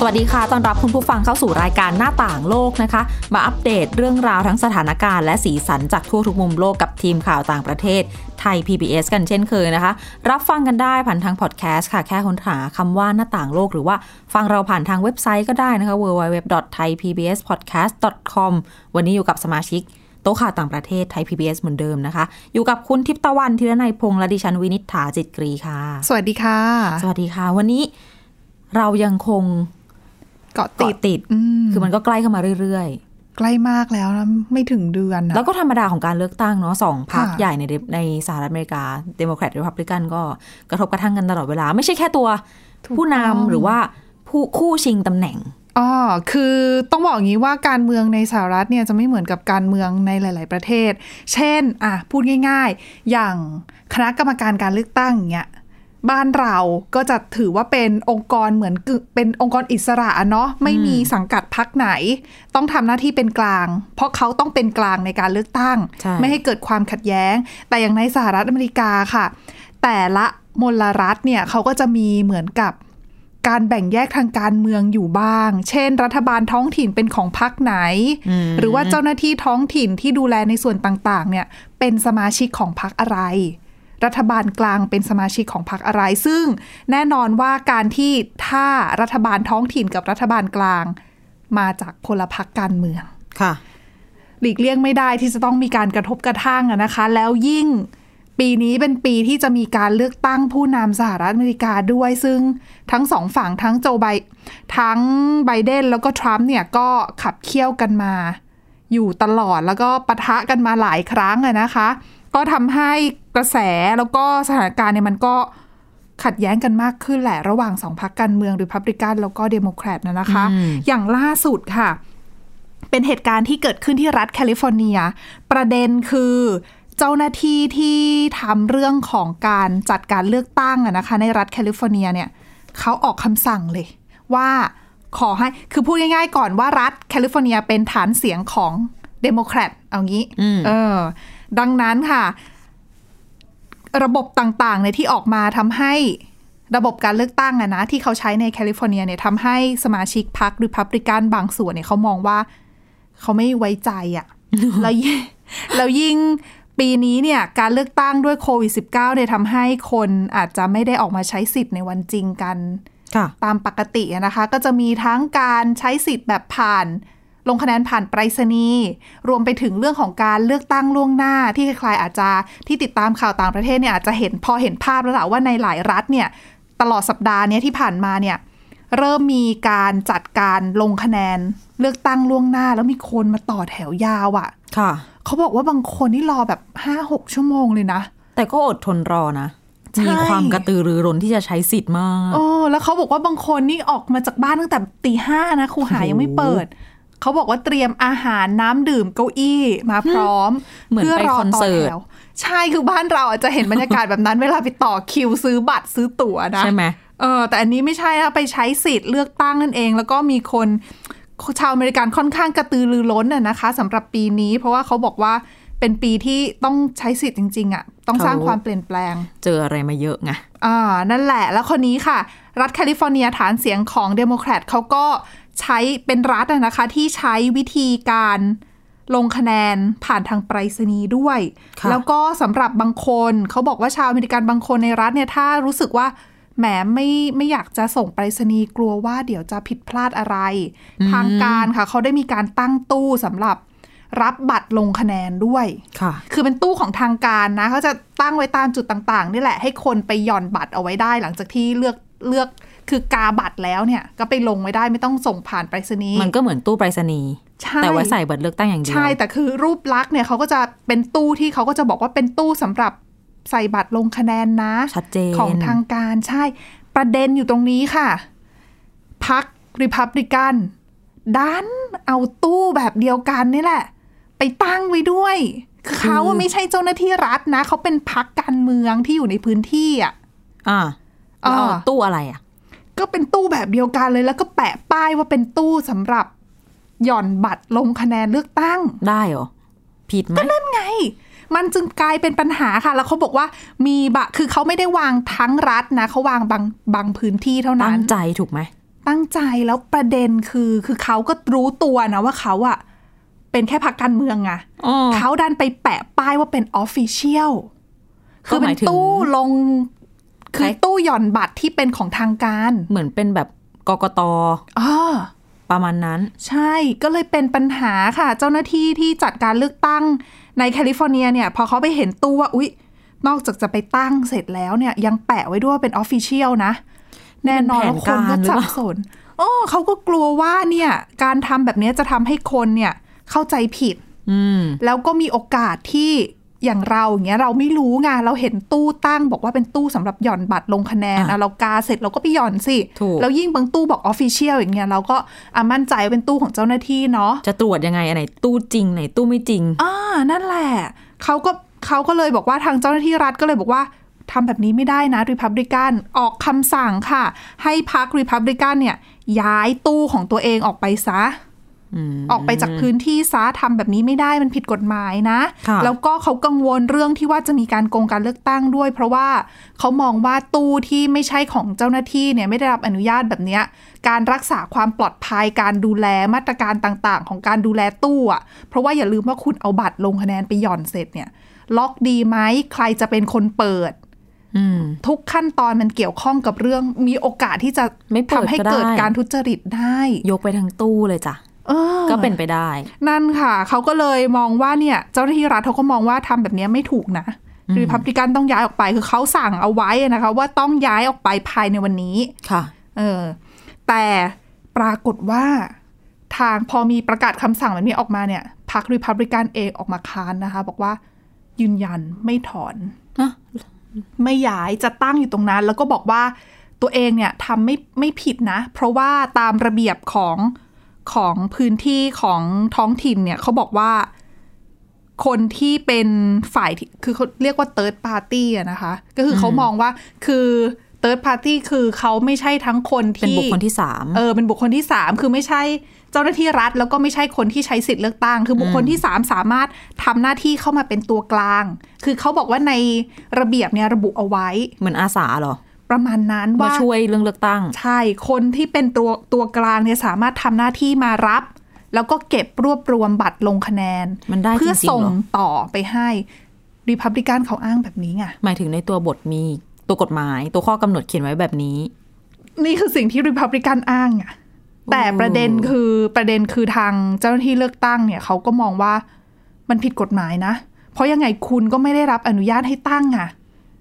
สวัสดีค่ะ ต้อนรับคุณผู้ฟังเข้าสู่รายการหน้าต่างโลกนะคะ มาอัปเดตเรื่องราวทั้งสถานการณ์และสีสันจากทั่วทุกมุมโลกกับทีมข่าวต่างประเทศไทย PBS กันเช่นเคยนะคะ รับฟังกันได้ผ่านทางพอดแคสต์ค่ะ แค่ค้นหาคำว่าหน้าต่างโลก หรือว่าฟังเราผ่านทางเว็บไซต์ก็ได้นะคะ www.thaipbspodcast.com วันนี้อยู่กับสมาชิกโต๊ะข่าวต่างประเทศไทย PBS เหมือนเดิมนะคะ อยู่กับคุณทิพย์ตะวันธีรนัยพงษ์และดิฉันวินิษฐาจิตกรีค่ะ สวัสดีค่ะ สวัสดีค่ะ วันนี้เรายังคง เกาะติดเกาะติดอืมคือมันก็ใกล้เข้ามาเรื่อยใกล้มากแล้วนะไม่ถึงเดือนๆนะแแล้วก็ธรรมดาของการเลือกตั้งเนาะสองพรรคค่ะใหญ่ในเดในสหรัฐอเมริกาเดโมแครตหรือพับลิกันก็กระทบกระทั่งกันตลอดเวลา ไม่ใช่แค่ตัว ผู้นำหรือว่าผู้คู่ชิงตำแหน่งอ๋อคือต้องบอกอย่างนี้ว่าการเมืองในสหรัฐเนี่ยจะไม่เหมือนกับการเมืองในหลาย ๆ ประเทศ เช่น อะ พูดง่าย ๆ อย่างคณะกรรมการการเลือกตั้งอย่างเงี้ย บ้านเราก็จะถือว่าเป็นองค์กรเหมือนกึ่งเป็นองค์กรอิสระอะเนาะไม่มีสังกัดพรรคไหน ต้องทำหน้าที่เป็นกลาง เพราะเขาต้องเป็นกลางในการเลือกตั้งใช่ไม่ให้เกิดความขัดแย้ง แต่อย่างในสหรัฐอเมริกาค่ะ แต่ละมลรัฐเนี่ยเขาก็จะมีเหมือนกับการแบ่งแยกทางการเมืองอยู่บ้าง เช่น รัฐบาลท้องถิ่นเป็นของพรรคไหน หรือว่าเจ้าหน้าที่ท้องถิ่นที่ดูแลในส่วนต่างๆ เนี่ย เป็นสมาชิกของพรรคอะไร รัฐบาลกลางเป็นสมาชิกของพรรคอะไร ซึ่งแน่นอนว่าการที่ถ้ารัฐบาลท้องถิ่นกับรัฐบาลกลาง มาจากคนละพรรคการเมืองค่ะ หลีกเลี่ยงไม่ได้ที่จะต้องมีการกระทบกระทั่งอะนะคะ แล้วยิ่งปีนี้เป็นปีที่จะมีการเลือกตั้งผู้นำสหรัฐอเมริกาด้วย ซึ่งทั้งสองฝั่งทั้งโจไบทั้งไบเดนแล้วก็ทรัมป์เนี่ยก็ขับเคี่ยวกันมา อยู่ตลอดแล้วก็ปะทะกันมาหลายครั้งอะนะคะ ก็ทำให้กระแสแล้วก็สถานการณ์เนี่ยมันก็ขัดแย้งกันมากขึ้นแหละระหว่างสองพรรคการเมืองหรือพับริกันแล้วก็เดโมแครตนะนะคะอืมอย่างล่าสุดค่ะ เป็นเหตุการณ์ที่เกิดขึ้นที่รัฐแคลิฟอร์เนีย ประเด็นคือเจ้าหน้าที่ที่ทำเรื่องของการจัดการเลือกตั้งอะนะคะ ในรัฐแคลิฟอร์เนียเนี่ยเขาออกคำสั่งเลย ว่าขอให้ คือพูดง่ายๆก่อนว่ารัฐแคลิฟอร์เนียเป็นฐานเสียงของเดโมแครตเอางี้อืมเออ ดังนั้นค่ะ ระบบต่างๆในยที่ออกมาทำให้ระบบการเลือกตั้งอะนะ ที่เขาใช้ในแคลิฟอร์เนียเนี่ยทำให้สมาชิกพรรคริพับลิกันบางส่วนเนี่ยเขามองว่า เขาไม่ไว้ใจอะแล้วยิ่งแล้วยิ่งปีนี้เนี่ยการเลือกตั้งด้วยโควิด -19 เนี่ยทำให้คนอาจจะไม่ได้ออกมาใช้สิทธิ์ในวันจริงกันค่ะตามปกติอะนะคะ ก็จะมีทั้งการใช้สิทธิ์แบบผ่าน ลงคะแนนผ่านไปรษณีย์รวมไปถึงเรื่องของการเลือกตั้งล่วงหน้าที่ใครๆอาจจะที่ติดตามข่าวต่างประเทศเนี่ยอาจจะเห็นพอเห็นภาพแล้วแหละว่าในหลายรัฐเนี่ยตลอดสัปดาห์เนี้ยที่ผ่านมาเนี่ยเริ่มมีการจัดการลงคะแนนเลือกตั้งล่วงหน้า แล้วมีคนมาต่อแถวยาวอะ่ะ ค่ะ เขาบอกว่าบางคนนี่รอแบบห้าหกชั่วโมงเลยนะ แต่ก็อดทนรอนะใช่มีความกระตือรือร้นที่จะใช้สิทธิ์มากโอ้แล้วเขาบอกว่าบางคนนี่ออกมาจากบ้านตั้งแต่ตีห้านะครูหาโอ้โหยังไม่เปิด เขาบอกว่าเตรียมอาหารน้ำดื่มเก้าอี้มาพร้อมเหมือนไปพื่คอนเสิร์ตแถวใช่คือบ้านเราอาจจะเห็นบรรยากาศแบบนั้น เวลาไปต่อคิวซื้อบัตรซื้อตั๋วนะใช่ไหมเออแต่อันนี้ไม่ใช่นะไปใช้สิทธิ์เลือกตั้งนั่นเอง แล้วก็มีคนชาวอเมริกันค่อนข้างกระตือรือร้นน่ะนะคะสำหรับปีนี้ เพราะว่าเขาบอกว่าเป็นปีที่ต้องใช้สิทธิ์จริง ๆอะ่ะต้องสร้างเขาความเปลี่ยนแปลง เจออะไรมาเยอะไงอ่านั่นแหละ แล้วคนนี้ค่ะ รัฐแคลิฟอร์เนียฐานเสียงของเดโมแครตเขาก็ ใช้เป็นรัฐอะนะคะ ที่ใช้วิธีการลงคะแนนผ่านทางไปรษณีย์ด้วยค่ะแล้วก็สำหรับบางคนเขาบอกว่าชาวอเมริกันบางคนในรัฐเนี่ยถ้ารู้สึกว่าแหมไม่ไม่อยากจะส่งไปรษณีย์กลัวว่าเดี๋ยวจะผิดพลาดอะไร ทางการค่ะ เขาได้มีการตั้งตู้สำหรับรับบัตรลงคะแนนด้วยค่ะ คือเป็นตู้ของทางการนะเขาจะตั้งไว้ตามจุดต่างๆ นี่แหละให้คนไปหย่อนบัตรเอาไว้ได้ หลังจากที่เลือกเลือก คือกาบัตรแล้วเนี่ยก็ไปลงไว้ได้ไม่ต้องส่งผ่านไปรษณีย์มันก็เหมือนตู้ไปรษณีย์ใช่แต่ไว้ใส่บัตรเลือกตั้งอย่างเดียวใช่แต่คือรูปลักษณ์เนี่ยเขาก็จะเป็นตู้ที่เขาก็จะบอกว่าเป็นตู้สำหรับใส่บัตรลงคะแนนนะชัดเจนของทางการใช่ประเด็นอยู่ตรงนี้ค่ะพักริพับลิกันดันเอาตู้แบบเดียวกันนี่แหละ ไปตั้งไว้ด้วยคือเขาอะไม่ใช่เจ้าหน้าที่รัฐนะ เขาเป็นพักการเมืองที่อยู่ในพื้นที่อะอ่าอ่าเอาตู้อะไรอะ ก็เป็นตู้แบบเดียวกันเลย แล้วก็แปะป้ายว่าเป็นตู้สำหรับหย่อนบัตรลงคะแนนเลือกตั้งได้เหรอ ผิดไหมนั่นไง มันจึงกลายเป็นปัญหาค่ะ แล้วเขาบอกว่ามีบะคือเขาไม่ได้วางทั้งรัฐนะเขาวางบางบางพื้นที่เท่านั้นตั้นั้งใจถูกไหม ตั้งใจแล้วประเด็นคือ คือเขาก็รู้ตัวนะว่าเขาอะเป็นแค่พรรคการเมืองไงอ๋อเขาดันไปแปะป้ายว่าเป็น official ก็คือหมายถึงเป็นตู้ลง คือคล้ายตู้หย่อนบัตรที่เป็นของทางการ เหมือนเป็นแบบกกตอ๋อประมาณนั้น ใช่ก็เลยเป็นปัญหาค่ะ เจ้าหน้าที่ที่จัดการเลือกตั้งในแคลิฟอร์เนียเนี่ยพอเขาไปเห็นตู้ว่าอุ๊ย นอกจากจะไปตั้งเสร็จแล้วเนี่ย ยังแปะไว้ด้วยว่าเป็น official นะ แน่นอนว่าคนก็เป็นแผนการหรือเปล่าสับสนโอ้เขาก็กลัวว่าเนี่ย การทำแบบนี้จะทำให้คนเนี่ย เข้าใจผิดอืมแล้วก็มีโอกาสที่ อย่างเราอย่างเงี้ยเราไม่รู้ไงเราเห็นตู้ตั้งบอกว่าเป็นตู้สำหรับหย่อนบัตรลงคะแนนอะอะเรากาเสร็จเราก็ไปหย่อนสิถูกแล้วยิ่งบางตู้บอก official อย่างเงี้ยเราก็อะมั่นใจว่าเป็นตู้ของเจ้าหน้าที่เนาะจะตรวจยังไงอันไหนตู้จริงไหนตู้ไม่จริงอ่านั่นแหละเขาก็เขาก็เลยบอกว่าทางเจ้าหน้าที่รัฐก็เลยบอกว่าทำแบบนี้ไม่ได้นะริพับลิกันออกคำสั่งค่ะ ให้พรรคริพับลิกันเนี่ยย้ายตู้ของตัวเองออกไปซะ อืมออกไปจากพื้นที่ซะทำแบบนี้ไม่ได้มันผิดกฎหมายนะค่ะแล้วก็เขากังวลเรื่องที่ว่าจะมีการโกงการเลือกตั้งด้วย เพราะว่าเขามองว่าตู้ที่ไม่ใช่ของเจ้าหน้าที่เนี่ยไม่ได้รับอนุญาตแบบเนี้ยการรักษาความปลอดภัยการดูแลมาตรการต่างๆ ของการดูแลตู้อะเพราะว่าอย่าลืมว่าคุณเอาบัตรลงคะแนนไปหย่อนเสร็จเนี่ย ล็อกดีไหมใครจะเป็นคนเปิดอืมทุกขั้นตอนมันเกี่ยวข้องกับเรื่องมีโอกาสที่จะไม่เปิดทำให้ก็ได้เกิดการทุจริตได้ ยกไปทั้งตู้เลยจ้ะเออ ก็เป็นไปได้ นั่นค่ะ เขาก็เลยมองว่าเนี่ย เจ้าหน้าที่รัฐเขาก็มองว่าทำแบบนี้ไม่ถูกนะรีพับลิกันต้องย้ายออกไปคือเขาสั่งเอาไว้นะคะ ว่าต้องย้ายออกไปภายในวันนี้ค่ะ เออ แต่ปรากฏว่าทางพอมีประกาศคำสั่งแบบนี้ออกมาเนี่ยพรรครีพับลิกันเองออกมาค้านนะคะ บอกว่ายืนยันไม่ถอนฮะไม่ย้ายจะตั้งอยู่ตรงนั้น แล้วก็บอกว่าตัวเองเนี่ยทำไม่ไม่ผิดนะ เพราะว่าตามระเบียบของ ของพื้นที่ของท้องถิ่นเนี่ยเขาบอกว่าคนที่เป็นฝ่ายที่คือเขาเรียกว่า third party อะนะคะ ก็คือเขามองว่าคือ third party คือเขาไม่ใช่ทั้งคนที่เป็นบุคคลที่สามเออเป็นบุคคลที่สามคือไม่ใช่เจ้าหน้าที่รัฐ แล้วก็ไม่ใช่คนที่ใช้สิทธิ์เลือกตั้ง คือบุคคลที่สามสามารถทำหน้าที่เข้ามาเป็นตัวกลาง คือเขาบอกว่าในระเบียบเนี่ยระบุเอาไว้ เหมือนอาสาเหรอ ประมาณนั้นมาว่าช่วยเรื่องเลือกตั้ง ใช่ คนที่เป็นตัวตัวกลางเนี่ยสามารถทำหน้าที่มารับ แล้วก็เก็บรวบรวมบัตรลงคะแนนมันได้เพื่อจริงๆส่งเหรอต่อไปให้รีพับลิกันเขาอ้างแบบนี้ไงหมายถึงในตัวบทมีตัวกฎหมาย ตัวข้อกำหนดเขียนไว้แบบนี้ นี่คือสิ่งที่รีพับลิกันอ้างอะแต่ประเด็นคือประเด็นคือทางเจ้าหน้าที่เลือกตั้งเนี่ยเขาก็มองว่ามันผิดกฎหมายนะ เพราะยังไงคุณก็ไม่ได้รับอนุญาตให้ตั้งอะ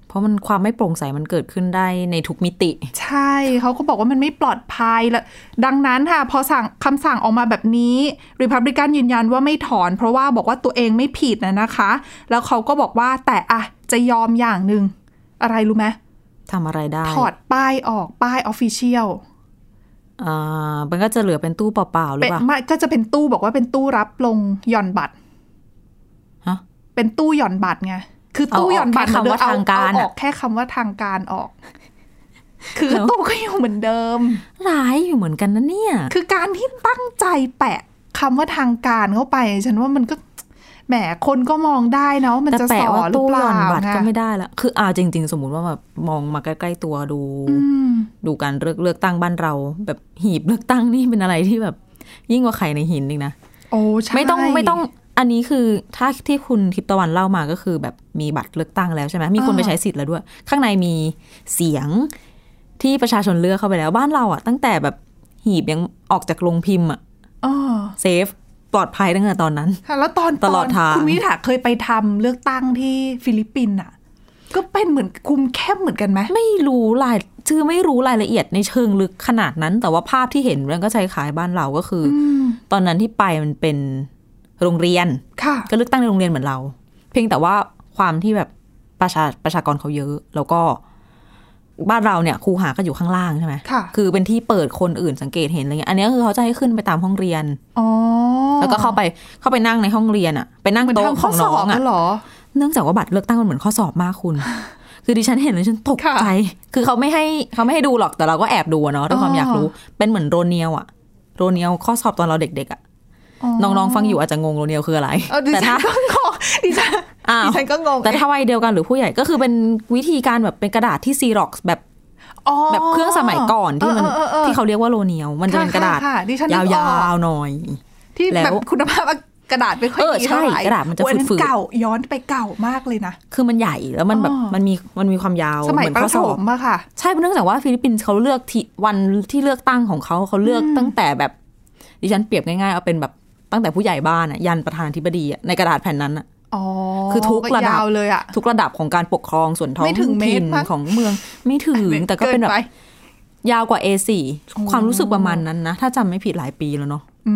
เพราะมันความไม่โปร่งใสมันเกิดขึ้นได้ในทุกมิติ ใช่เขาก็บอกว่ามันไม่ปลอดภัยและดังนั้นค่ะ พอสั่งคำสั่งออกมาแบบนี้ริพับลิกันยืนยันว่าไม่ถอน เพราะว่าบอกว่าตัวเองไม่ผิดนะนะคะ แล้วเขาก็บอกว่าแต่อะจะยอมอย่างหนึ่งอะไรรู้ไหมทำอะไรได้ ถอดป้ายออกป้าย officialอ่ามันก็จะเหลือเป็นตู้เปล่าๆหรือเป็นเปล่าไม่ก็จะเป็นตู้บอกว่าเป็นตู้รับลงหย่อนบัตรฮะเป็นตู้หย่อนบัตรไง คือตู้เอาออกหย่อนบัตรแค่คำว่าเอทางการเออะออกแค่คำว่าทางการออก คือแล้วตู้ก็อยู่เหมือนเดิมร้ายอยู่เหมือนกันนะเนี่ย คือการที่ตั้งใจแปะคำว่าทางการเข้าไปฉันว่ามันก็แหมคนก็มองได้นะว่ามันแต่จะแปะส่อว่าหรือตู้เปหย่ล่าอนบัตรไงก็ไม่ได้ละคือเอาจริง ๆ สมมติว่าแบบมองมาใกล้ๆตัวดูอืมดูการเลือกเลือกตั้งบ้านเรา แบบหีบเลือกตั้งนี่เป็นอะไรที่แบบ ยิ่งกว่าไข่ในหินอีกนะโอ้ใช่ไม่ต้องไม่ต้อง อันนี้คือถ้าที่คุณทิพย์ตะวันเล่ามาก็คือ แบบมีบัตรเลือกตั้งแล้วใช่ไหมมีคนไปใช้สิทธิ์แล้วด้วย ข้างในมีเสียงที่ประชาชนเลือกเข้าไปแล้วบ้านเราอะ ตั้งแต่แบบหีบยังออกจากโรงพิมพ์อะอ๋อ safe ปลอดภัยตั้งแต่ตอนนั้นค่ะแล้วตอนตลอดทางคุณวิถาเคยไปทำเลือกตั้งที่ฟิลิปปินส์อะ ก็เป็นเหมือนคุมเข้มเหมือนกันไหมไม่รู้รายคือไม่รู้รายละเอียดในเชิงลึกขนาดนั้น แต่ว่าภาพที่เห็นมันก็คล้ายๆบ้านเราก็คืออมตอนนั้นที่ไปมันเป็น โรงเรียนค่ะก็เลือกตั้งในโรงเรียนเหมือนเรา เพียงแต่ว่าความที่แบบประชาประชากรเขาเยอะ แล้วก็บ้านเราเนี่ยครูหาก็อยู่ข้างล่างใช่ไหมค่ะคือเป็นที่เปิดคนอื่นสังเกตเห็นอะไรเงี้ย อันนี้คือเขาจะให้ขึ้นไปตามห้องเรียนอ๋อแล้วก็เข้าไปเข้าไปนั่งในห้องเรียนอะไปนั่งเหมือนโต๊ะทำขข้อองสน้ออบงอะกันเหรอเนื่องจากว่าบัตรเลือกตั้งมันเหมือนข้อสอบมากคุณ คือดิฉันเห็นแล้วฉันตกค่ะใจ คือเขาไม่ให้เขาไม่ให้ดูหรอกแต่เราก็แอบดูอะเนาะด้วยความอ๋อออยากรู้ เป็นเหมือนโรเนียลอะโรเนียลข้อสอบตอนเราเด็กๆอะ น้องๆฟังอยู่อาจจะงงโรเนียลคืออะไรเออดิแต่ฉัถ้านก็งงดิฉันอ้าวดิฉันก็งงแต่ถ้าวัยเดียวกันหรือผู้ใหญ่ก็คือเป็นวิธีการแบบเป็นกระดาษที่ซีร็อกแบบอ๋อแบบเครื่องสมัยก่อนที่มันออออออที่เขาเรียกว่าโรเนียลมันจะเป็นกระดาษค่ค่ดิฉันยนึกออกาวๆหน่อย ที่แล้วแบบคุณภาพกระดาษไม่ค่อยเออดีเท่าไหร่ใช่กระดาษมันจะโอ้ยอัฝืดๆเก่าย้อนไปเก่ามากเลยนะ คือมันใหญ่แล้วมันแบบอ๋อมันมีมันมีความยาวสมัยเหมือนประข้อสถอบมอะค่ะ ใช่เนื่องจากว่าฟิลิปปินส์เขาเลือกที่วันที่เลือกตั้งของเขาเขาเลือกตั้งแต่แบบดิฉันเปรียบง่ายๆเอาเป็นแบบ ตั้งแต่ผู้ใหญ่บ้านอะยันประธานาธิบดีอะในกระดาษแผ่นนั้นอะอ๋อคือทุกระดับยาวเลยอะทุกระดับของการปกครองส่วนท้องไม่ถึงเมตรถิ่นมั้งของเมือง ไม่ถึงแต่ก็เป็นแบบไยาวกว่า A4 ความรู้สึกประมาณนั้นนะ ถ้าจำไม่ผิดหลายปีแล้วเนาะอื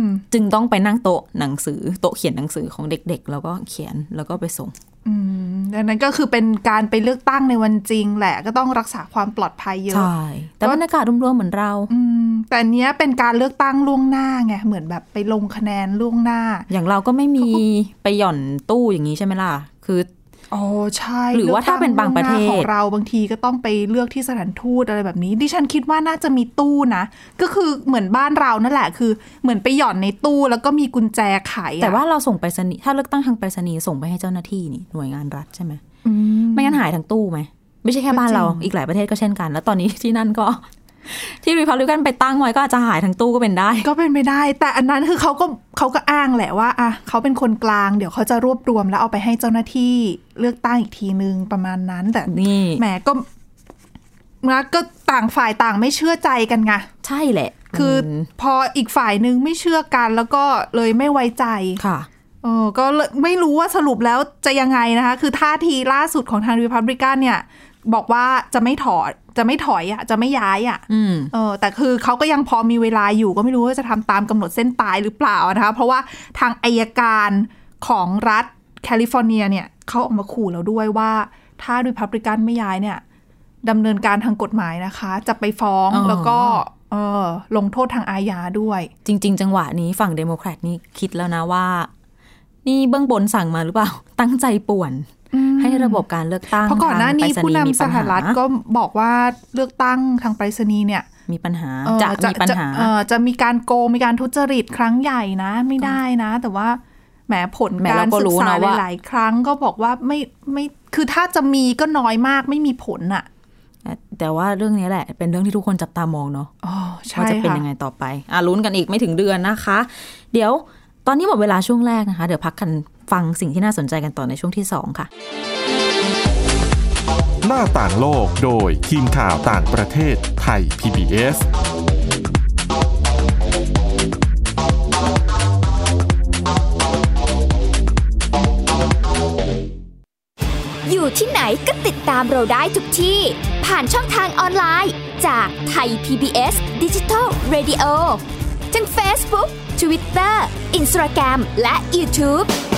มจึงต้องไปนั่งโต๊ะหนังสือโต๊ะเขียนหนังสือของเด็กๆ แล้วก็เขียนแล้วก็ไปส่งอืมดังนั้นก็คือเป็นการไปเลือกตั้งในวันจริงแหละ ก็ต้องรักษาความปลอดภัยเยอะใช่แต่บรรยากาศรวมๆเหมือนเรา อืม แต่อันเนี้ยเป็นการเลือกตั้งล่วงหน้าไงเหมือนแบบไปลงคะแนนล่วงหน้า อย่างเราก็ไม่มีไปหย่อนตู้อย่างนี้ใช่ไหมล่ะ คืออ๋อใช่หรือว่าถ้าเป็นบางประเทศลือกตั้งล่วงหน้าของเราบางทีก็ต้องไปเลือกที่สถานทูตอะไรแบบนี้ ดิฉันคิดว่าน่าจะมีตู้นะ ก็คือเหมือนบ้านเรานั่นแหละ คือเหมือนไปหย่อนในตู้แล้วก็มีกุญแจไขอะแต่ว่าเราส่งไปรษณีย์ถ้าเลือกตั้งทางไปรษณีย์ส่งไปให้เจ้าหน้าที่นี่หน่วยงานรัฐใช่ไหมอืมไม่งั้นหายทั้งตู้ไหมไม่ใช่แค่บ้านเราก็จริงอีกหลายประเทศก็เช่นกัน แล้วตอนนี้ที่นั่นก็ ที่รีพับลิกันไปตั้งไว้ก็อาจจะหายทั้งตู้ก็เป็นได้ ก็เป็นไปได้ แต่อันนั้นคือเขาก็เขาก็อ้างแหละว่าอะเขาเป็นคนกลางเดี๋ยวเขาจะรวบรวมแล้วเอาไปให้เจ้าหน้าที่เลือกตั้งอีกทีนึงประมาณนั้น แต่นี่แหมก็นะก็ต่างฝ่ายต่างไม่เชื่อใจกันไงใช่แหละ คืออมพออีกฝ่ายนึงไม่เชื่อกันแล้วก็เลยไม่ไว้ใจค่ะเออก็เลยไม่รู้ว่าสรุปแล้วจะยังไงนะคะ คือท่าทีล่าสุดของทางริพับลิกันเนี่ย บอกว่าจะไม่ถอดจะไม่ถอยอะจะไม่ย้ายอะอืมเออแต่คือเขาก็ยังพอมีเวลาอยู่ก็ไม่รู้ว่าจะทำตามกำหนดเส้นตายหรือเปล่านะคะเพราะว่าทางอายการของรัฐแคลิฟอร์เนียเนี่ยเขาออกมาขู่แล้วด้วยว่า ถ้าริพับลิกันไม่ย้ายเนี่ยดำเนินการทางกฎหมายนะคะ จะไปฟ้องอ๋อแล้วก็เออลงโทษทางอาญาด้วย จริง ๆ จังหวะนี้ฝั่งเดโมแครตนี่คิดแล้วนะว่า นี่เบื้องบนสั่งมาหรือเปล่า ตั้งใจป่วน ให้ระบบการเลือกตั้งเพราะก่อนหน้านี้ทงไปรษผู้ณีย์มีนำสปัญหรัฐก็บอกว่าเลือกตั้งทางไปรษณีย์เนี่ย มีปัญหาเอ่อจะมีปัญหาเอ่อจะมีการโกงมีการทุจริตครั้งใหญ่นะ ไม่ได้นะ แต่ว่าแหมผลแหมการเราก็ศึรู้กษานะว่าหลายๆครั้งก็บอกว่าไม่ไม่คือถ้าจะมีก็น้อยมากไม่มีผลอะแต่ว่าเรื่องนี้แหละ เป็นเรื่องที่ทุกคนจับตามองเนาะอ๋อใช่ว่าจะเป็นค่ะยังไงต่อไปอะลุ้นกันอีกไม่ถึงเดือนนะคะ เดี๋ยวตอนนี้หมดเวลาช่วงแรกนะคะ เดี๋ยวพักกัน ฟังสิ่งที่น่าสนใจกันต่อในช่วงที่ 2 ค่ะ หน้าต่างโลกโดยทีมข่าวต่างประเทศไทย PBS อยู่ที่ไหนก็ติดตามเราได้ทุกที่ ผ่านช่องทางออนไลน์ จากไทย PBS Digital Radio ทั้ง Facebook Twitter Instagram และ YouTube Search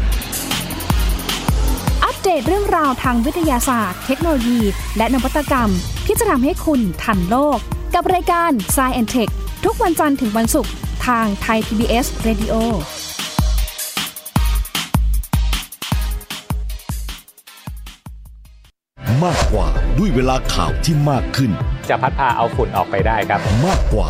ป เดตเรื่องราวทางวิทยาศาสตร์ เทคโนโลยี และนวัตกรรม ที่จะทำให้คุณทันโลก กับรายการ s c i e n t e c h ทุกวันจันทร์ถึงวันศุกร์ทางไทย PBS Radio มากกว่าด้วยเวลาข่าวที่มากขึ้น จะพัดพาเอาฝุ่นออกไปได้ครับ มากกว่า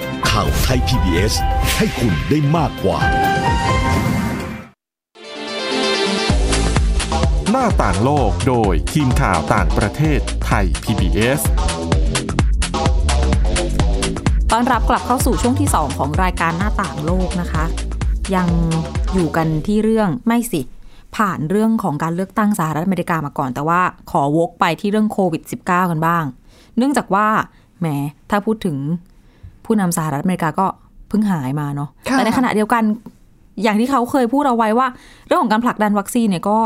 ข่าวไทย PBS ให้คุณได้มากกว่า หน้าต่างโลกโดยทีมข่าวต่างประเทศไทย PBS ต้อนรับกลับเข้าสู่ช่วงที่ 2 ของรายการหน้าต่างโลกนะคะ ยังอยู่กันที่เรื่องไม่สิ ผ่านเรื่องของการเลือกตั้งสหรัฐอเมริกามาก่อน แต่ว่าขอวกไปที่เรื่องโควิด -19 กันบ้าง เนื่องจากว่าแหมถ้าพูดถึง ผู้นำสหรัฐอเมริกาก็เพิ่งหายมาเนาะค่ะแต่ในขณะเดียวกันอย่างที่เขาเคยพูดเอาไว้ว่า เรื่องของการผลักดันวัคซีนเนี่ยก็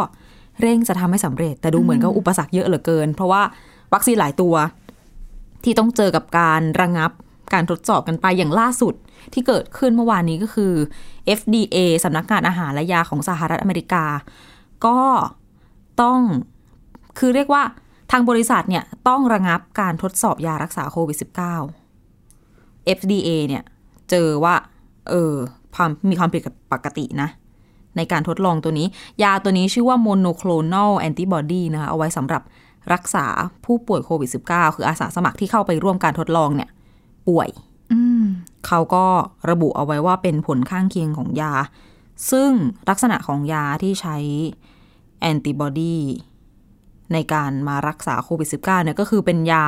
เร่งจะทำให้สำเร็จ แต่ดูเหมือนกับอุปสรรคเยอะเหลือเกิน เพราะว่าวัคซีนหลายตัว ที่ต้องเจอกับการระงับการทดสอบกันไปอย่างล่าสุดที่เกิดขึ้นเมื่อวานนี้ก็คือ FDA สำนักงานอาหารและยาของสหรัฐอเมริกา ก็ต้องคือเรียกว่าทางบริษัทเนี่ยต้องระงับการทดสอบยารักษาโควิด -19 FDA เนี่ย เจอว่า เออความมีความผิดปกตินะ ในการทดลองตัวนี้ ยาตัวนี้ชื่อว่า monoclonal antibody นะคะ เอาไว้สำหรับรักษาผู้ป่วยโควิด -19 คืออาสาสมัครที่เข้าไปร่วมการทดลองเนี่ย ป่วยอืมเขาก็ระบุเอาไว้ว่าเป็นผลข้างเคียงของยา ซึ่งลักษณะของยาที่ใช้แอนติบอดีในการมารักษาโควิด -19 เนี่ยก็คือเป็นยา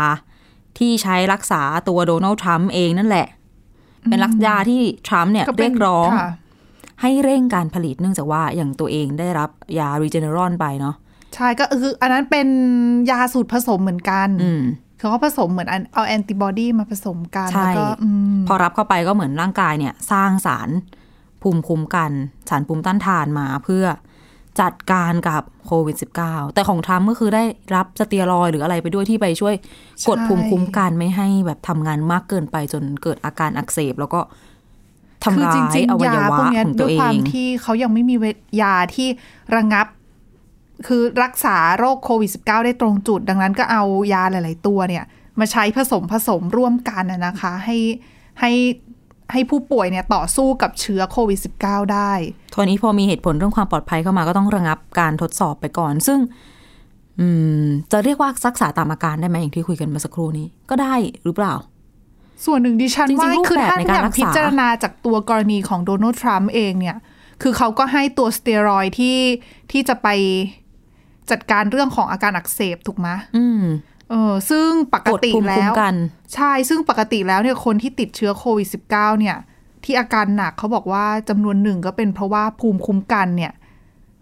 ที่ใช้รักษาตัวโดนัลด์ทรัมป์เองนั่นแหละ เป็นรักยาที่ทรัมป์เนี่ยก็เป็นเรียกร้องค่ะให้เร่งการผลิตเนื่องจากว่าอย่างตัวเองได้รับยารีเจเนรอนไปเนาะใช่ก็คืออันนั้นเป็นยาสูตรผสมเหมือนกันอืมคือเขาผสมเหมือนอันเอาแอนติบอดีมาผสมกันใช่แล้วก็อืมพอรับเข้าไปก็เหมือนร่างกายเนี่ย สร้างสารภูมิคุ้มกัน สารภูมิต้านทานมาเพื่อ จัดการกับโควิด -19 แต่ของทรัมป์ก็คือได้รับสเตียรอยหรืออะไรไปด้วยที่ไปช่วยกดภูมิคุ้มกันไม่ให้แบบทำงานมากเกินไปจนเกิดอาการอักเสบแล้วก็ทำคือร้าจยริงอๆวัยายวะพวกเนี้ยของด้วยความที่เขายังไม่มียาที่ระงับ คือรักษาโรคโควิด -19 ได้ตรงจุด ดังนั้นก็เอายาหลาย ๆ ตัวเนี่ย มาใช้ผสมผสมร่วมกันนะนะคะ ให้ให้ ให้ผู้ป่วยเนี่ยต่อสู้กับเชื้อโควิด -19 ได้ทีนี้พอมีเหตุผลเรื่องความปลอดภัยเข้ามาก็ต้องระงับการทดสอบไปก่อน ซึ่งอืมจะเรียกว่ารักษาตามอาการได้ไหมอย่างที่คุยกันเมื่อสักครู่นี้ก็ได้หรือเปล่า ส่วนหนึ่งดิฉันจริงๆว่ารูปคือแบบถ้าในอการย่างรักษาพิจารณาจากตัวกรณีของโดนัลด์ทรัมป์เองเนี่ย คือเขาก็ให้ตัวสเตียรอยด์ที่ที่จะไปจัดการเรื่องของอาการอักเสบถูกไหมอืม เออซึ่งปกติกดภูมิแล้คุ้วมกันใช่ซึ่งปกติแล้วเนี่ยคนที่ติดเชื้อโควิด -19 เนี่ย ที่อาการหนักเขาบอกว่าจำนวนหนึ่งก็เป็นเพราะว่าภูมิคุ้มกันเนี่ย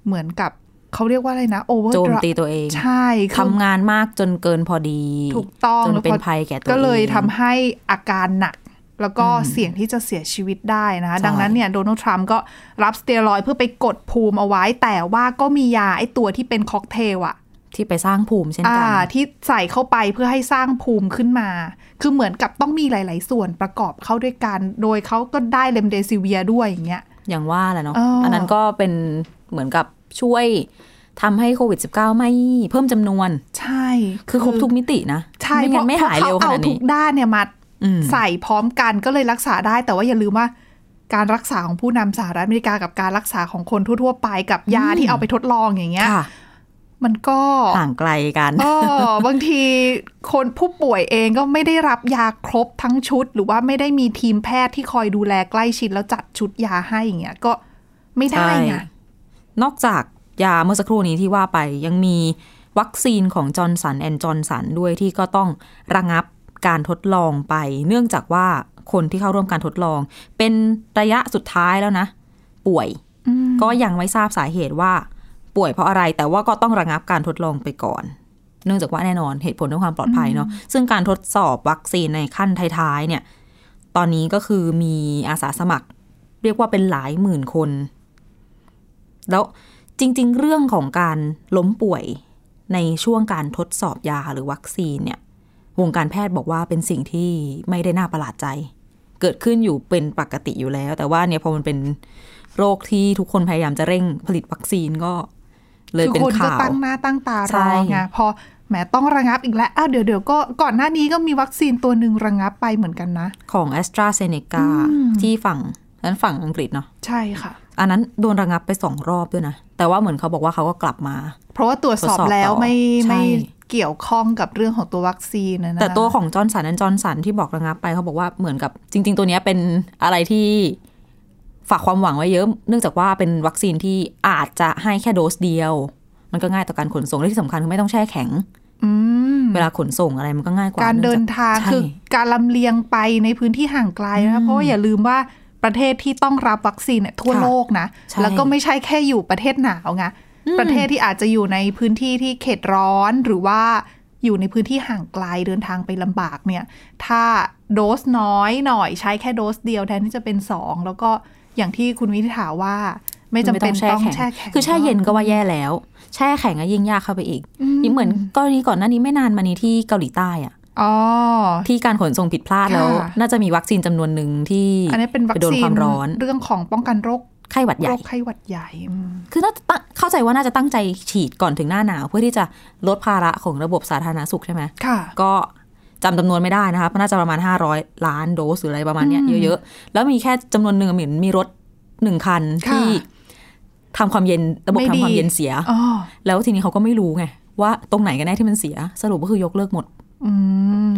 เหมือนกับเขาเรียกว่าอะไรนะโอเวอร์โจมตีตัวเอง ใช่คือทำงานมากจนเกินพอดี ถูกต้องจนเป็นแล้วพอภัยแก่ตัวเอง ก็เลยทำให้อาการหนักแล้วก็อืมเสี่ยงที่จะเสียชีวิตได้นะคะใช่ดังนั้นเนี่ยโดนัลด์ทรัมป์ก็รับสเตียรอยด์เพื่อไปกดภูมิเอาไว้ แต่ว่าก็มียาไอ้ตัวที่เป็นค็อกเทลอะ ที่ไปสร้างภูมิเช่นอ่ากันที่ใส่เข้าไปเพื่อให้สร้างภูมิขึ้นมา คือเหมือนกับต้องมีหลาย ๆ ส่วนประกอบเข้าด้วยกัน โดยเขาก็ได้เลมเดซิเวียด้วยอย่างเงี้ย อย่างว่าแหละเนาะเอออัอันนั้นก็เป็นเหมือนกับช่วยทำให้โควิด -19 ไม่เพิ่มจำนวน ใช่ คือครบทุกมิตินะ ใช่ไม่งั้นไม่หายเร็วขพะนาดเขาเอาทุนี้กด้านเนี่ยมาอืมใส่พร้อมกันก็เลยรักษาได้ แต่ว่าอย่าลืมว่าการรักษาของผู้นำสหรัฐอเมริกากับการรักษาของคนทั่ว ๆ ไปกับยาที่เอาไปทดลองอย่างเงี้ยค่ะ มันก็ห่างไกลกันเออบางทีคนผู้ป่วยเองก็ไม่ได้รับยาครบทั้งชุด หรือว่าไม่ได้มีทีมแพทย์ที่คอยดูแลใกล้ชิดแล้วจัดชุดยาให้อย่างเงี้ยก็ไม่ได้ไงใช่นอกจากยาเมื่อสักครู่นี้ที่ว่าไปยังมีวัคซีนของจอห์นสันแอนด์จอห์นสันด้วยที่ก็ต้องระงับการทดลองไป เนื่องจากว่าคนที่เข้าร่วมการทดลอง เป็นระยะสุดท้ายแล้วนะ ป่วย ก็ยังไม่ทราบสาเหตุว่า ป่วยเพราะอะไร แต่ว่าก็ต้องระงับการทดลองไปก่อน เนื่องจากว่าแน่นอนเหตุผลเรื่องความปลอดภัยเนาะซึ่งการทดสอบวัคซีนในขั้นท้ายๆเนี่ย ตอนนี้ก็คือมีอาสาสมัคร เรียกว่าเป็นหลายหมื่นคน แล้วจริง ๆ เรื่องของการล้มป่วยในช่วงการทดสอบยาหรือวัคซีนเนี่ยวงการแพทย์บอกว่าเป็นสิ่งที่ไม่ได้น่าประหลาดใจ เกิดขึ้นอยู่เป็นปกติอยู่แล้ว แต่ว่าเนี่ยพอมันเป็นโรคที่ทุกคนพยายามจะเร่งผลิตวัคซีนก็ เลยคือเป็นคนก็ข่าวตั้งหน้าตั้งตารใช่อไงพอแหมต้องระงับอีกแล้วอ้าวเดี๋ยวเดี๋ยวก็ก่อนหน้านี้ก็มีวัคซีนตัวหนึ่งระงับไปเหมือนกันนะ ของ AstraZeneca อืมที่ฝั่งนั้นฝั่งอังกฤษเนาะใช่ค่ะ อันนั้นโดนระงับไปสองรอบด้วยนะ แต่ว่าเหมือนเขาบอกว่าเขาก็กลับมา เพราะว่าตรวจสอบตรวจสอบแล้วต่อไม่ใช่ไม่เกี่ยวข้องกับเรื่องของตัววัคซีนนะนะแต่ตัวของจอห์นสันแอนด์จอห์นสันที่บอกระงับไปเขาบอกว่าเหมือนกับจริง ๆ ตัวเนี้ยเป็นอะไรที่ ฝากความหวังไว้เยอะ เนื่องจากว่าเป็นวัคซีนที่อาจจะให้แค่โดสเดียว มันก็ง่ายต่อการขนส่งและที่สำคัญคือไม่ต้องแช่แข็งอืมเวลาขนส่งอะไรมันก็ง่ายกว่า การเดินทางใช่คือการลำเลียงไปในพื้นที่ห่างไกลนะเพราะว่าอย่าลืมว่าประเทศที่ต้องรับวัคซีนเนี่ยทั่วค่ะโลกนะใช่แล้วก็ไม่ใช่แค่อยู่ประเทศหนาวไงประเทศที่อาจจะอยู่ในพื้นที่ที่เขตร้อนหรือว่าอยู่ในพื้นที่ห่างไกลเดินทางไปลำบากเนี่ย ถ้าโดสน้อยหน่อยใช้แค่โดสเดียวแทนที่จะเป็นสองแล้วก็ อย่างที่คุณวิทิถาว่า ไม่จำเป็นต้องแช่แข็งคือแช่เย็นก็ว่าแย่แล้ว แช่แข็งก็ยิ่งยากเข้าไปอีกอืมยิ่งเหมือนกรณีก่อนหน้านี้ไม่นานมานี้ที่เกาหลีใต้อะอ๋อที่การขนส่งผิดพลาดแล้วค่ะน่าจะมีวัคซีนจำนวนหนึ่งที่อันนี้เป็นวัคไปโดนซีคนวามร้อน เรื่องของป้องกันโรคไข้หวัดใหโรญ่คไข้หวัดใหญ่อืมคือน่าจะตั้งเข้าใจว่าน่าจะตั้งใจฉีดก่อนถึงหน้าหนาว เพื่อที่จะลดภาระของระบบสาธารณสุขใช่ไหมค่ะ ก็ จำจำนวนไม่ได้นะคะน่าจะประมาณ 500 ล้านโดสหรืออะไรประมาณเนี้ยอืมเยอะๆ แล้วมีแค่จำนวนหนึ่งเหมือนมีรถหนึ่งคันค่ะที่ทำความเย็นระบบไม่ทำดีความเย็นเสียอ๋อแล้วทีนี้เขาก็ไม่รู้ไง ว่าตรงไหนกันแน่ที่มันเสีย สรุปก็คือยกเลิกหมดอืม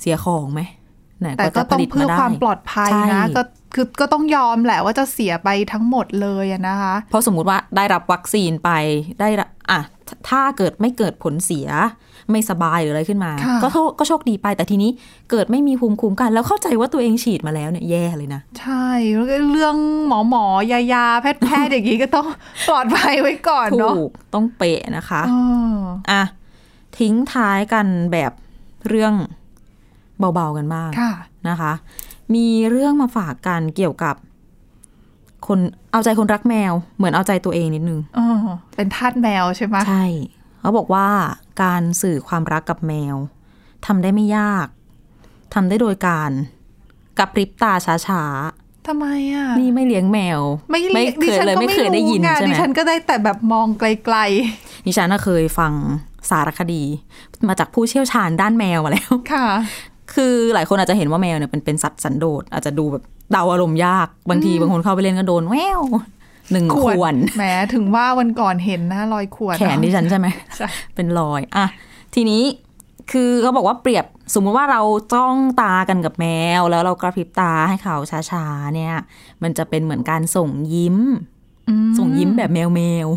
เสียของไหมไหนแต่ก็จะผต้องลิตเพื่อได้ความปลอดภัยใช่นะก็คือก็ต้องยอมแหละว่าจะเสียไปทั้งหมดเลยอะนะคะ เพราะสมมุติว่าได้รับวัคซีนไปได้รับอะถ้าเกิดไม่เกิดผลเสีย ไม่สบายหรืออะไรขึ้นมาค่ะก็โทษก็โชคดีไปแต่ทีนี้เกิดไม่มีภูมิคุ้มกัน แล้วเข้าใจว่าตัวเองฉีดมาแล้วเนี่ยแย่เลยนะ ใช่แล้วก็เรื่องหมอหมอยายาแพทย์แพทย์อย่างนี้ก็ต้องปลอดภัยไว้ก่อนเนาะถูกต้องเป๊ะนะคะอ๋ออะทิ้งท้ายกันแบบเรื่องเบาๆกันบ้างค่ะนะคะ มีเรื่องมาฝากกันเกี่ยวกับ คนเอาใจคนรักแมว เหมือนเอาใจตัวเองนิดนึงอ๋อเป็นทาสแมวใช่ไหมใช่ เขาบอกว่าการสื่อความรักกับแมวทำได้ไม่ยากทำได้โดยการกับพริบตาช้าทำไมอะๆนี่ไม่เลี้ยงแมว ไม่เรียกเคดิยฉันเลยก็ไม่ไม่เคยได้ยินรู้ไงใช่ไหดิมฉันก็ได้แต่แบบมองไกลดิฉันน่ะเคยฟังสารคดี มาจากผู้เชี่ยวชาญด้านแมวมาแล้วๆค่ะ คือหลายคนอาจจะเห็นว่าแมวเนี่ยเป็นเป็นสัตว์สันโดษอาจจะดูแบบเดาอารมณ์ยากบางทีบางคนเข้าไปเล่นก็โดนแวว หนึ่งขขวดวนแหมถึงว่าวันก่อนเห็นนะรอยขวด แขนดิฉันใช่ไหมใช่เป็นรอยอะทีนี้คือเขาบอกว่าเปรียบสมมุติว่าเราจ้องตากันกับแมว แล้วเรากระพริบตาให้เขาช้าๆเนี่ย มันจะเป็นเหมือนการส่งยิ้มอืมส่งยิ้มแบบแมวแมว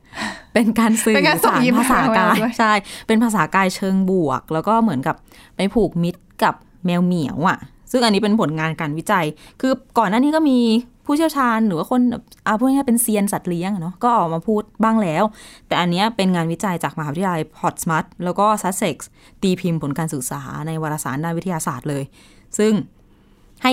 ๆเป็นการสื่อเป็นการส่งสารยิ้มภาษากายแมวด้วยใช่เป็นภาษากายเชิงบวก แล้วก็เหมือนกับไปผูกมิตรกับแมวเหมียวอะ ซึ่งอันนี้เป็นผลงานการวิจัย คือก่อนหน้านี้ก็มี ผู้เชี่ยวชาญหรือว่าคนแบบเอาพูดง่ายๆเป็นเซียนสัตว์เลี้ยงอะเนาะก็ออกมาพูดบ้างแล้ว แต่อันเนี้ยเป็นงานวิจัยจากมหาวิทยาลัยพอร์ตสมัทแล้วก็ซัสเซ็กซ์ตีพิมพ์ผลการศึกษาในวารสารด้านวิทยาศาสตร์เลย ซึ่งให้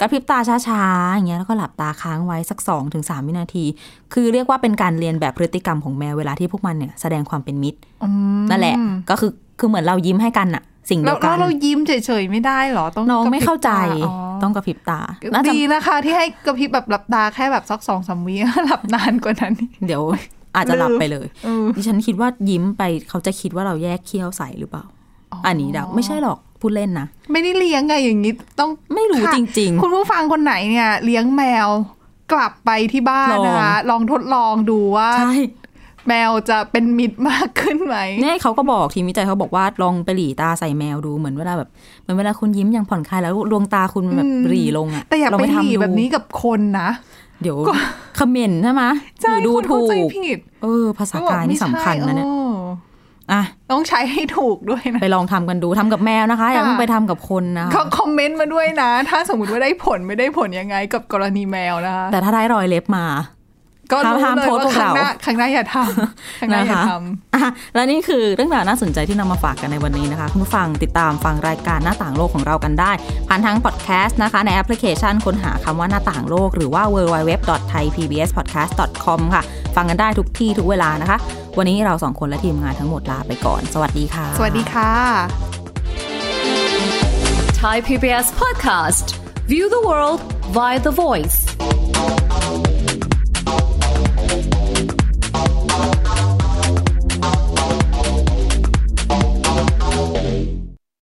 กระพริบตาช้าๆอย่างเงี้ยแล้วก็หลับตาค้างไว้สัก 2-3ถึงวินาที คือเรียกว่าเป็นการเลียนแบบพฤติกรรมของแมวเวลาที่พวกมันเนี่ยแสดงความเป็นมิตรอืมนั่นแหละก็คือคือเหมือนเรายิ้มให้กันอะ สิ่งเดียวกัแล้วแล้วเรายิ้มเฉยๆไม่ได้เหรอต้องน้องกระพริบไม่เข้าใจตอ๋อต้องกระพริบตาน่าจะดีนะคะ ที่ให้กระพริบแบบหลับตาแค่แบบสักสองสามวิหลับนานกว่านั้น เดี๋ยวอาจจะหลับไปเลยเออดิฉันคิดว่ายิ้มไปเขาจะคิดว่าเราแยกเขี้ยวใส่หรือเปล่า อันนี้เดาไม่ใช่หรอกพูดเล่นนะ ไม่ได้เลี้ยงไงอย่างนี้ต้องไม่รู้ค่ะจริงคุณผู้ฟังคนไหนเนี่ย เลี้ยงแมวกลับไปที่บ้านลองนะคะลองทดลองดูว่าๆใช่ แมวจะเป็นมิตรมากขึ้นไหมเนี่ยเขาก็บอกทีมวิจัยเขาบอกว่าลองไปหลีตาใส่แมวดูเหมือนเวลาแบบเหมือนเวลาคุณยิ้มอย่างผ่อนคลายแล้วดวงตาคุณมันแบบอืมหรีลงอะแต่อย่าลองไปหลีทำดูแบบนี้กับคนนะเดี๋ยวคอมเมนต์ใช่ไหมหใช่รือดูคนถูเข้าใจกผิดเออ ภาษากายนี่สำคัญนะเนี่ยโอ้อะต้องใช้ให้ถูกด้วยนะ ไปลองทำกันดูทำกับแมวนะคะ อย่าเพิ่งไปทำกับคนนะคะเขาคอมเมนต์มาด้วยนะ ถ้าสมมติว่าได้ผลไม่ได้ผลยังไงกับกรณีแมวนะคะ แต่ถ้าได้รอยเล็บมา ก็รู้ห้ามเลยโทษว่าพวกครั้งเราหน้าครั้งหน้าอย่าทำครั้งหน้าอย่านะคะทำอะและนี่คือเรื่องราวน่าสนใจที่นำมาฝากกันในวันนี้นะคะ คุณผู้ฟังติดตามฟังรายการหน้าต่างโลกของเรากันได้ ผ่านทางพอดแคสต์นะคะ ในแอปพลิเคชันค้นหาคำว่าหน้าต่างโลก หรือว่า www.thaipbspodcast.com ค่ะ ฟังกันได้ทุกที่ทุกเวลานะคะ วันนี้เราสองคนและทีมงานทั้งหมดลาไปก่อน สวัสดีค่ะ สวัสดีค่ะ Thai PBS podcast. View the world via the voice.